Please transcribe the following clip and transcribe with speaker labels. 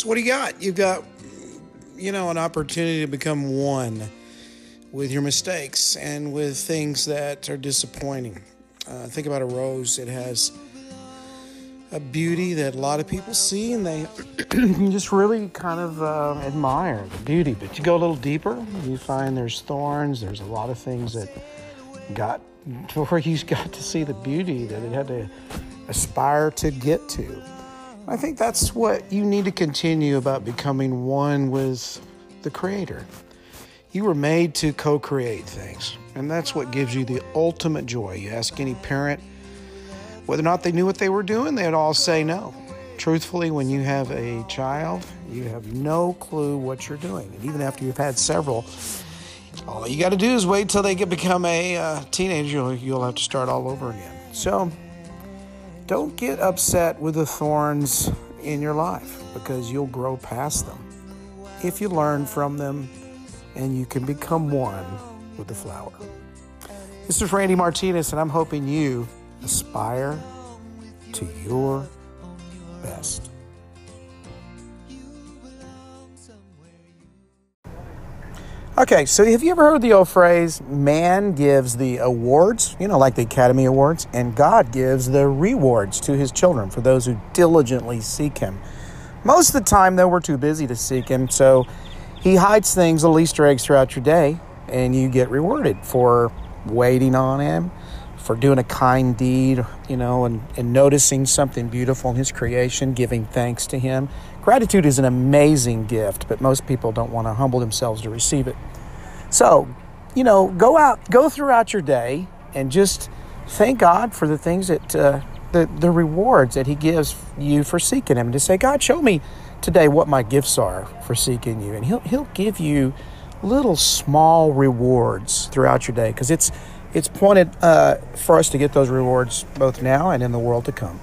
Speaker 1: So, what do you got? You've got, you know, an opportunity to become one with your mistakes and with things that are disappointing. Uh, think about a rose, it has a beauty that a lot of people see and they just really kind of uh, admire the beauty. But you go a little deeper, you find there's thorns, there's a lot of things that got before you got to see the beauty that it had to aspire to get to. I think that's what you need to continue about becoming one with the Creator. You were made to co create things, and that's what gives you the ultimate joy. You ask any parent whether or not they knew what they were doing, they'd all say no. Truthfully, when you have a child, you have no clue what you're doing. And even after you've had several, all you got to do is wait till they get become a uh, teenager. You'll, you'll have to start all over again. So don't get upset with the thorns in your life because you'll grow past them if you learn from them and you can become one with the flower. This is Randy Martinez, and I'm hoping you aspire to your best. Okay, so have you ever heard the old phrase, man gives the awards, you know, like the Academy Awards, and God gives the rewards to his children for those who diligently seek him? Most of the time, though, we're too busy to seek him, so he hides things, little Easter eggs throughout your day, and you get rewarded for waiting on him, for doing a kind deed, you know, and, and noticing something beautiful in his creation, giving thanks to him. Gratitude is an amazing gift, but most people don't want to humble themselves to receive it. So, you know, go out, go throughout your day and just thank God for the things that, uh, the, the rewards that He gives you for seeking Him. To say, God, show me today what my gifts are for seeking you. And He'll, he'll give you little small rewards throughout your day because it's, it's pointed uh, for us to get those rewards both now and in the world to come.